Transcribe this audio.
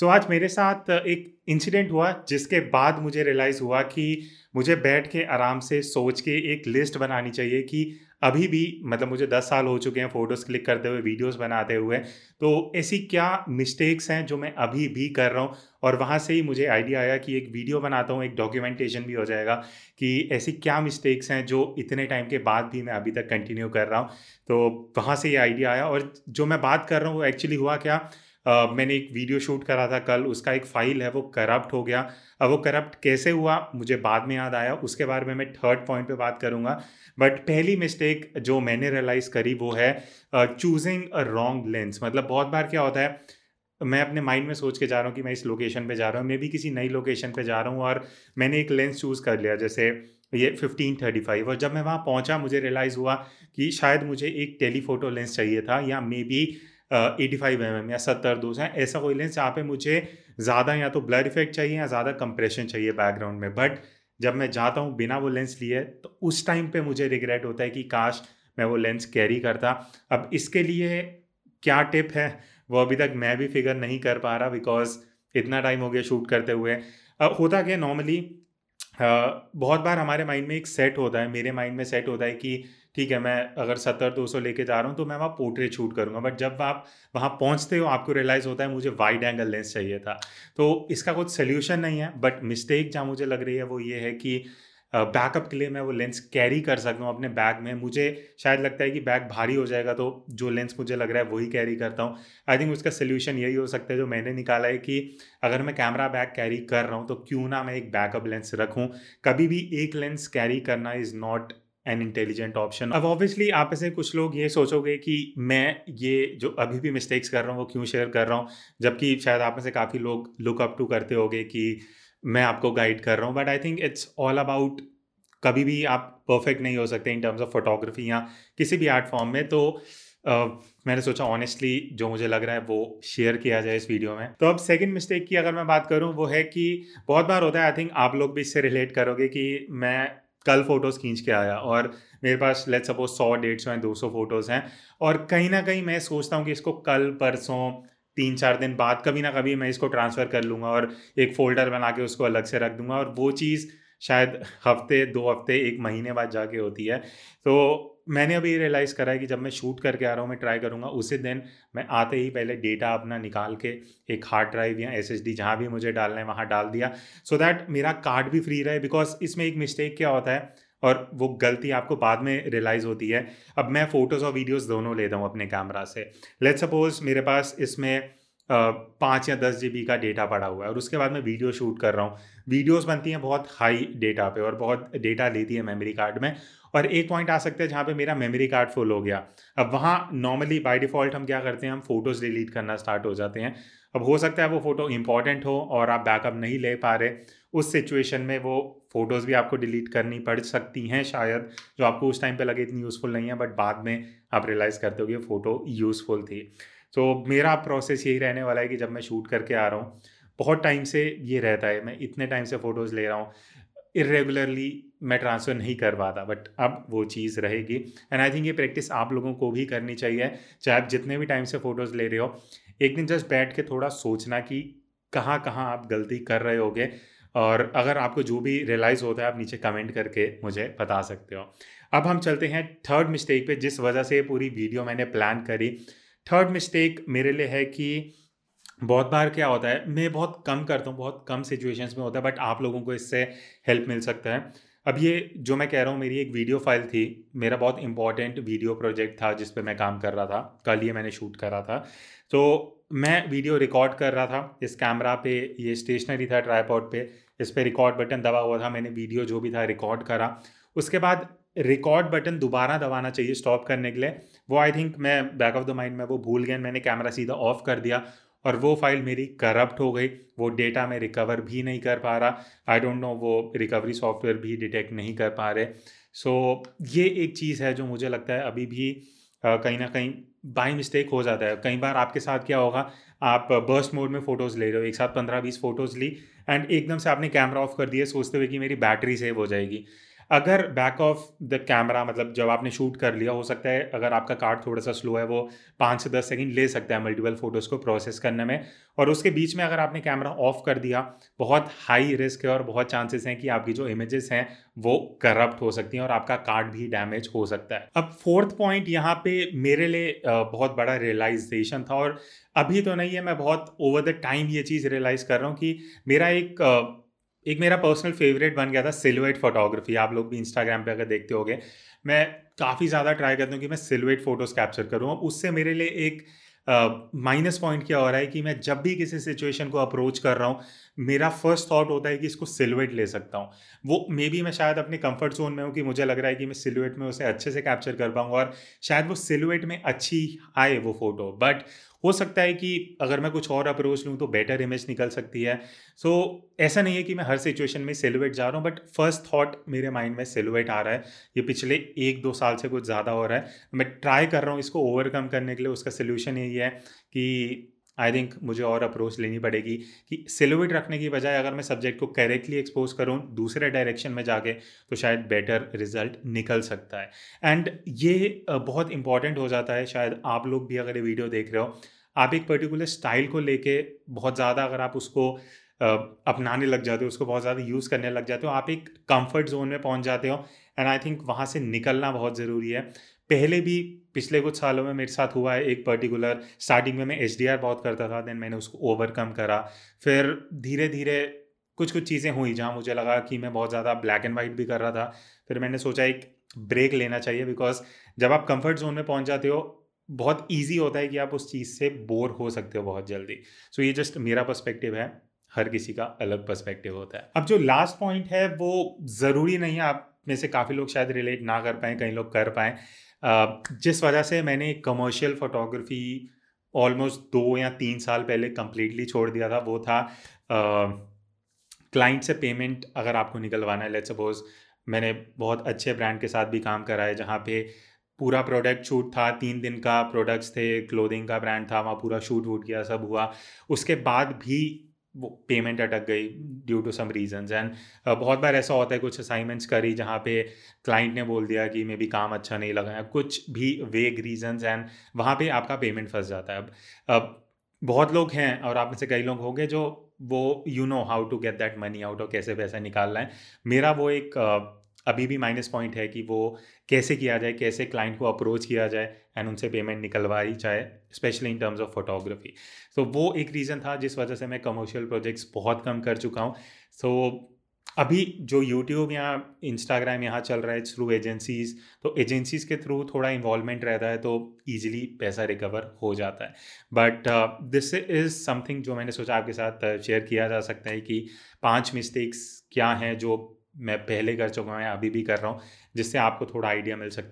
सो आज मेरे साथ एक इंसिडेंट हुआ जिसके बाद मुझे रियलाइज़ हुआ कि मुझे बैठ के आराम से सोच के एक लिस्ट बनानी चाहिए कि अभी भी मतलब मुझे दस साल हो चुके हैं फ़ोटोज़ क्लिक करते हुए वीडियोस बनाते हुए। तो ऐसी क्या मिस्टेक्स हैं जो मैं अभी भी कर रहा हूँ? और वहाँ से ही मुझे आइडिया आया कि एक वीडियो बनाता हूँ, एक डॉक्यूमेंटेशन भी हो जाएगा कि ऐसी क्या मिस्टेक्स हैं जो इतने टाइम के बाद भी मैं अभी तक कंटिन्यू कर रहा हूँ। तो वहाँ से ये आइडिया आया और जो मैं बात कर रहा हूँ वो एक्चुअली हुआ क्या? Uh, मैंने एक वीडियो शूट करा था कल उसका एक फ़ाइल है वो करप्ट हो गया। अब वो करप्ट कैसे हुआ मुझे बाद में याद आया उसके बारे में मैं थर्ड पॉइंट पे बात करूँगा। बट पहली मिस्टेक जो मैंने रियलाइज़ करी वो है चूजिंग अ रॉन्ग लेंस। मतलब बहुत बार क्या होता है मैं अपने माइंड में सोच के जा रहा हूँ कि मैं इस लोकेशन पे जा रहा हूँ मैं भी किसी नई लोकेशन पे जा रहा हूँ और मैंने एक लेंस चूज़ कर लिया जैसे ये फिफ्टीन थर्टी फाइव। और जब मैं वहाँ पहुँचा मुझे रियलाइज़ हुआ कि शायद मुझे एक टेलीफोटो लेंस चाहिए था या maybe eighty five M M या सत्तर, दो सौ, ऐसा कोई लेंस जहाँ पे मुझे ज़्यादा या तो ब्लर इफ़ेक्ट चाहिए या ज़्यादा कंप्रेशन चाहिए बैकग्राउंड में। बट जब मैं जाता हूँ, बिना वो लेंस लिए तो उस टाइम पे मुझे रिग्रेट होता है कि काश मैं वो लेंस कैरी करता। अब इसके लिए क्या टिप है? वो अभी तक मैं भी फिगर नहीं कर पा रहा बिकॉज़ इतना टाइम हो गया शूट करते हुए। अब होता क्या नॉर्मली बहुत बार हमारे माइंड में एक सेट होता है, मेरे माइंड में सेट होता है कि ठीक है, मैं अगर सत्तर दो सौ लेके जा रहा हूँ तो मैं वहाँ पोर्ट्रेट शूट करूँगा। बट जब आप वहाँ पहुँचते हो, आपको रियलाइज़ होता है, मुझे वाइड एंगल लेंस चाहिए था। तो इसका कुछ सोल्यूशन नहीं है बट मिस्टेक जहाँ मुझे लग रही है, वो ये है कि बैकअप के लिए मैं वो लेंस कैरी कर सकता हूँ अपने बैग में। मुझे शायद लगता है कि बैग भारी हो जाएगा तो जो लेंस मुझे लग रहा है, वही कैरी करता हूँ। आई थिंक उसका सोल्यूशन यही हो सकता है, जो मैंने निकाला है कि अगर मैं कैमरा बैग कैरी कर रहा हूँ तो क्यों ना मैं एक बैकअप लेंस रखूँ। कभी भी एक लेंस कैरी करना is not an intelligent option अब ऑब्वियसली आप ऐसे कुछ लोग ये सोचोगे कि मैं ये जो अभी भी मिस्टेक्स कर रहा हूँ वो क्यों शेयर कर रहा हूँ? जबकि शायद आप में से काफ़ी लोग लुक अप टू करते होगे कि मैं आपको गाइड कर रहा हूँ but I think it's all about कभी भी आप परफेक्ट नहीं हो सकते इन टर्म्स ऑफ़ फोटोग्राफी या किसी भी आर्ट फॉर्म में तो Uh, मैंने सोचा ऑनेस्टली जो मुझे लग रहा है वो शेयर किया जाए इस वीडियो में। तो अब सेकंड मिस्टेक की अगर मैं बात करूँ वो है कि बहुत बार होता है आई थिंक आप लोग भी इससे रिलेट करोगे कि मैं कल फ़ोटोज़ खींच के आया और मेरे पास लेट सपोज़ सौ, डेढ़ सौ हैं दो सौ फ़ोटोज़ हैं और कहीं ना कहीं मैं सोचता हूँ कि इसको कल, परसों, तीन, चार दिन बाद कभी ना कभी मैं इसको ट्रांसफ़र कर लूँगा और एक फ़ोल्डर बना के उसको अलग से रख दूँगा और वो चीज़ शायद हफ़्ते, दो हफ़्ते, एक महीने बाद जाके होती है। तो मैंने अभी रियलाइज़ करा है कि जब मैं शूट करके आ रहा हूँ, मैं ट्राई करूँगा, उसी दिन मैं आते ही पहले डेटा अपना निकाल के एक हार्ड ड्राइव या एस एस डी जहाँ भी मुझे डालना है, वहाँ डाल दिया। सो so दैट मेरा कार्ड भी फ्री रहे बिकॉज़ इसमें एक मिस्टेक क्या होता है और वो गलती आपको बाद में रियलाइज़ होती है। अब मैं फ़ोटोज़ और वीडियोज़ दोनों लेता हूँ अपने कैमरा से। लेट सपोज़ मेरे पास इसमें पाँच या दस जीबी का डेटा पड़ा हुआ है और उसके बाद मैं वीडियो शूट कर रहा हूँ। वीडियोस बनती हैं बहुत हाई डेटा पे और बहुत डेटा लेती है मेमोरी कार्ड में और एक पॉइंट आ सकता है जहाँ पे मेरा मेमोरी कार्ड फुल हो गया। अब वहाँ नॉर्मली बाय डिफ़ॉल्ट हम क्या करते हैं, हम फ़ोटोज़ डिलीट करना स्टार्ट हो जाते हैं। अब हो सकता है वो फ़ोटो इंपॉर्टेंट हो और आप बैकअप नहीं ले पा रहे। उस सिचुएशन में वो फ़ोटोज़ भी आपको डिलीट करनी पड़ सकती हैं शायद, जो आपको उस टाइम पे लगे इतनी यूज़फुल नहीं है बट बाद में आप रियलाइज़ करते हो कि फ़ोटो यूज़फुल थी। तो मेरा प्रोसेस यही रहने वाला है कि जब मैं शूट करके आ रहा हूँ, बहुत टाइम से ये रहता है, मैं इतने टाइम से फ़ोटोज़ ले रहा हूँ इरेगुलरली मैं ट्रांसफ़र नहीं कर पाता बट अब वो चीज़ रहेगी। एंड आई थिंक ये प्रैक्टिस आप लोगों को भी करनी चाहिए, चाहे आप जितने भी टाइम से फ़ोटोज़ ले रहे हो, एक दिन जस्ट बैठ के थोड़ा सोचना कि कहाँ कहाँ आप गलती कर रहे होगे, और अगर आपको जो भी रियलाइज़ होता है, आप नीचे कमेंट करके मुझे बता सकते हो। अब हम चलते हैं थर्ड मिस्टेक पे, जिस वजह से पूरी वीडियो मैंने प्लान करी थर्ड मिस्टेक मेरे लिए है कि बहुत बार क्या होता है, मैं बहुत कम करता हूँ, बहुत कम सिचुएशंस में होता है बट आप लोगों को इससे हेल्प मिल सकता है। अब ये जो मैं कह रहा हूँ, मेरी एक वीडियो फ़ाइल थी, मेरा बहुत इंपॉर्टेंट वीडियो प्रोजेक्ट था जिस पर मैं काम कर रहा था। कल ये मैंने शूट करा था। तो मैं वीडियो रिकॉर्ड कर रहा था इस कैमरा पे ये स्टेशनरी था ट्राईपॉड पे इस पर रिकॉर्ड बटन दबा हुआ था मैंने वीडियो जो भी था रिकॉर्ड करा। उसके बाद रिकॉर्ड बटन दोबारा दबाना चाहिए स्टॉप करने के लिए। वो आई थिंक मैं बैक ऑफ़ द माइंड में वो भूल गया मैंने कैमरा सीधा ऑफ़ कर दिया और वो फ़ाइल मेरी करप्ट हो गई। वो डेटा मैं रिकवर भी नहीं कर पा रहा। आई डोंट नो वो रिकवरी सॉफ्टवेयर भी डिटेक्ट नहीं कर पा रहे। सो so, ये एक चीज़ है जो मुझे लगता है अभी भी कहीं ना कहीं बाई मिस्टेक हो जाता है। कई बार आपके साथ क्या होगा, आप बर्स्ट मोड में फ़ोटोज़ ले रहे हो, एक साथ पंद्रह बीस फ़ोटोज़ ली एंड एकदम से आपने कैमरा ऑफ़ कर दिया, सोचते हुए कि मेरी बैटरी सेव हो जाएगी। अगर बैक ऑफ़ द कैमरा मतलब जब आपने शूट कर लिया, हो सकता है अगर आपका कार्ड थोड़ा सा स्लो है, वो पाँच से दस सेकेंड ले सकता है मल्टीपल फ़ोटोज़ को प्रोसेस करने में। और उसके बीच में अगर आपने कैमरा ऑफ़ कर दिया, बहुत हाई रिस्क है और बहुत चांसेस हैं कि आपकी जो इमेजेस हैं, वो करप्ट हो सकती हैं और आपका कार्ड भी डैमेज हो सकता है। अब फोर्थ पॉइंट यहाँ पे मेरे लिए बहुत बड़ा रियलाइजेशन था और अभी तो नहीं है, मैं बहुत ओवर द टाइम ये चीज़ रियलाइज़ कर रहा हूँ कि मेरा एक एक मेरा पर्सनल फेवरेट बन गया था सिलवेट फोटोग्राफी आप लोग भी इंस्टाग्राम पे अगर देखते होगे, मैं काफ़ी ज़्यादा ट्राई करता हूँ कि मैं सिलवेट फ़ोटोज़ कैप्चर करूँ। उससे मेरे लिए एक माइनस पॉइंट क्या हो रहा है कि मैं जब भी किसी सिचुएशन को अप्रोच कर रहा हूँ मेरा फ़र्स्ट थॉट होता है कि इसको सिलवेट ले सकता हूँ। वो मे बी मैं शायद अपने कंफर्ट जोन में हूँ कि मुझे लग रहा है कि मैं सिलवेट में उसे अच्छे से कैप्चर कर पाऊँगा और शायद वो सिलवेट में अच्छी आए वो फ़ोटो बट हो सकता है कि अगर मैं कुछ और अप्रोच लूँ तो बेटर इमेज निकल सकती है। सो so, ऐसा नहीं है कि मैं हर सिचुएशन में सेलुएट जा रहा हूँ बट फ़र्स्ट थॉट मेरे माइंड में सेलुएट आ रहा है। ये पिछले एक दो साल से कुछ ज़्यादा हो रहा है। मैं ट्राई कर रहा हूँ इसको ओवरकम करने के लिए उसका सोल्यूशन यही है कि आई थिंक मुझे और अप्रोच लेनी पड़ेगी कि सिलोविट रखने की बजाय अगर मैं सब्जेक्ट को करेक्टली एक्सपोज करूँ दूसरे डायरेक्शन में जाके तो शायद बेटर रिज़ल्ट निकल सकता है। एंड ये बहुत इंपॉर्टेंट हो जाता है। शायद आप लोग भी अगर ये वीडियो देख रहे हो, आप एक पर्टिकुलर स्टाइल को लेके बहुत ज़्यादा अगर आप उसको अपनाने लग जाते हो, उसको बहुत ज़्यादा यूज़ करने लग जाते हो, आप एक कंफर्ट जोन में पहुँच जाते हो। एंड आई थिंक वहाँ से निकलना बहुत ज़रूरी है। पहले भी पिछले कुछ सालों में मेरे साथ हुआ है एक पर्टिकुलर स्टार्टिंग में मैं एच बहुत करता था देन मैंने उसको ओवरकम करा। फिर धीरे धीरे कुछ कुछ चीज़ें हुई जहाँ मुझे लगा कि मैं बहुत ज़्यादा ब्लैक एंड वाइट भी कर रहा था। फिर मैंने सोचा एक ब्रेक लेना चाहिए बिकॉज़ जब आप कंफर्ट जोन में पहुँच जाते हो बहुत ईजी होता है कि आप उस चीज़ से बोर हो सकते हो बहुत जल्दी। सो so, ये जस्ट मेरा पर्सपेक्टिव है हर किसी का अलग पर्सपेक्टिव होता है। अब जो लास्ट पॉइंट है वो ज़रूरी नहीं है आप में से काफ़ी लोग शायद रिलेट ना कर पाएँ, कई लोग कर पाएँ। जिस वजह से मैंने कमर्शियल फोटोग्राफी ऑलमोस्ट दो या तीन साल पहले कम्प्लीटली छोड़ दिया था, वो था क्लाइंट से पेमेंट अगर आपको निकलवाना है लेट सपोज़ मैंने बहुत अच्छे ब्रांड के साथ भी काम करा है, जहाँ पे पूरा प्रोडक्ट शूट था, तीन दिन का प्रोडक्ट्स थे क्लोथिंग का ब्रांड था, वहाँ पूरा शूट वूट किया, सब हुआ। उसके बाद भी वो पेमेंट अटक गई due to some reasons and बहुत बार ऐसा होता है, कुछ असाइनमेंट्स करी जहाँ पे क्लाइंट ने बोल दिया कि मे भी काम अच्छा नहीं लगा कुछ भी वेग रीजंस एंड वहाँ पे आपका पेमेंट फंस जाता है। अब अब बहुत लोग हैं और आप में से कई लोग होंगे जो वो you know how to get that money out और कैसे पैसा निकालना है। मेरा वो एक अभी भी माइनस पॉइंट है कि वो कैसे किया जाए कैसे क्लाइंट को अप्रोच किया जाए एंड उनसे पेमेंट निकलवाई जाए specially in terms of photography so वो एक रीज़न था जिस वजह से मैं कमर्शियल प्रोजेक्ट्स बहुत कम कर चुका हूँ। सो so, अभी जो यूट्यूब या इंस्टाग्राम यहाँ चल रहा है थ्रू एजेंसीज तो एजेंसीज के थ्रू थोड़ा इन्वॉल्वमेंट रहता है तो ईजिली पैसा रिकवर हो जाता है। बट दिस इज़ समथिंग जो मैंने सोचा आपके साथ शेयर किया जा सकता है कि पाँच मिस्टेक्स क्या हैं जो मैं पहले कर चुका हूँ या अभी भी कर रहा हूँ, जिससे आपको थोड़ा आइडिया मिल सकता है।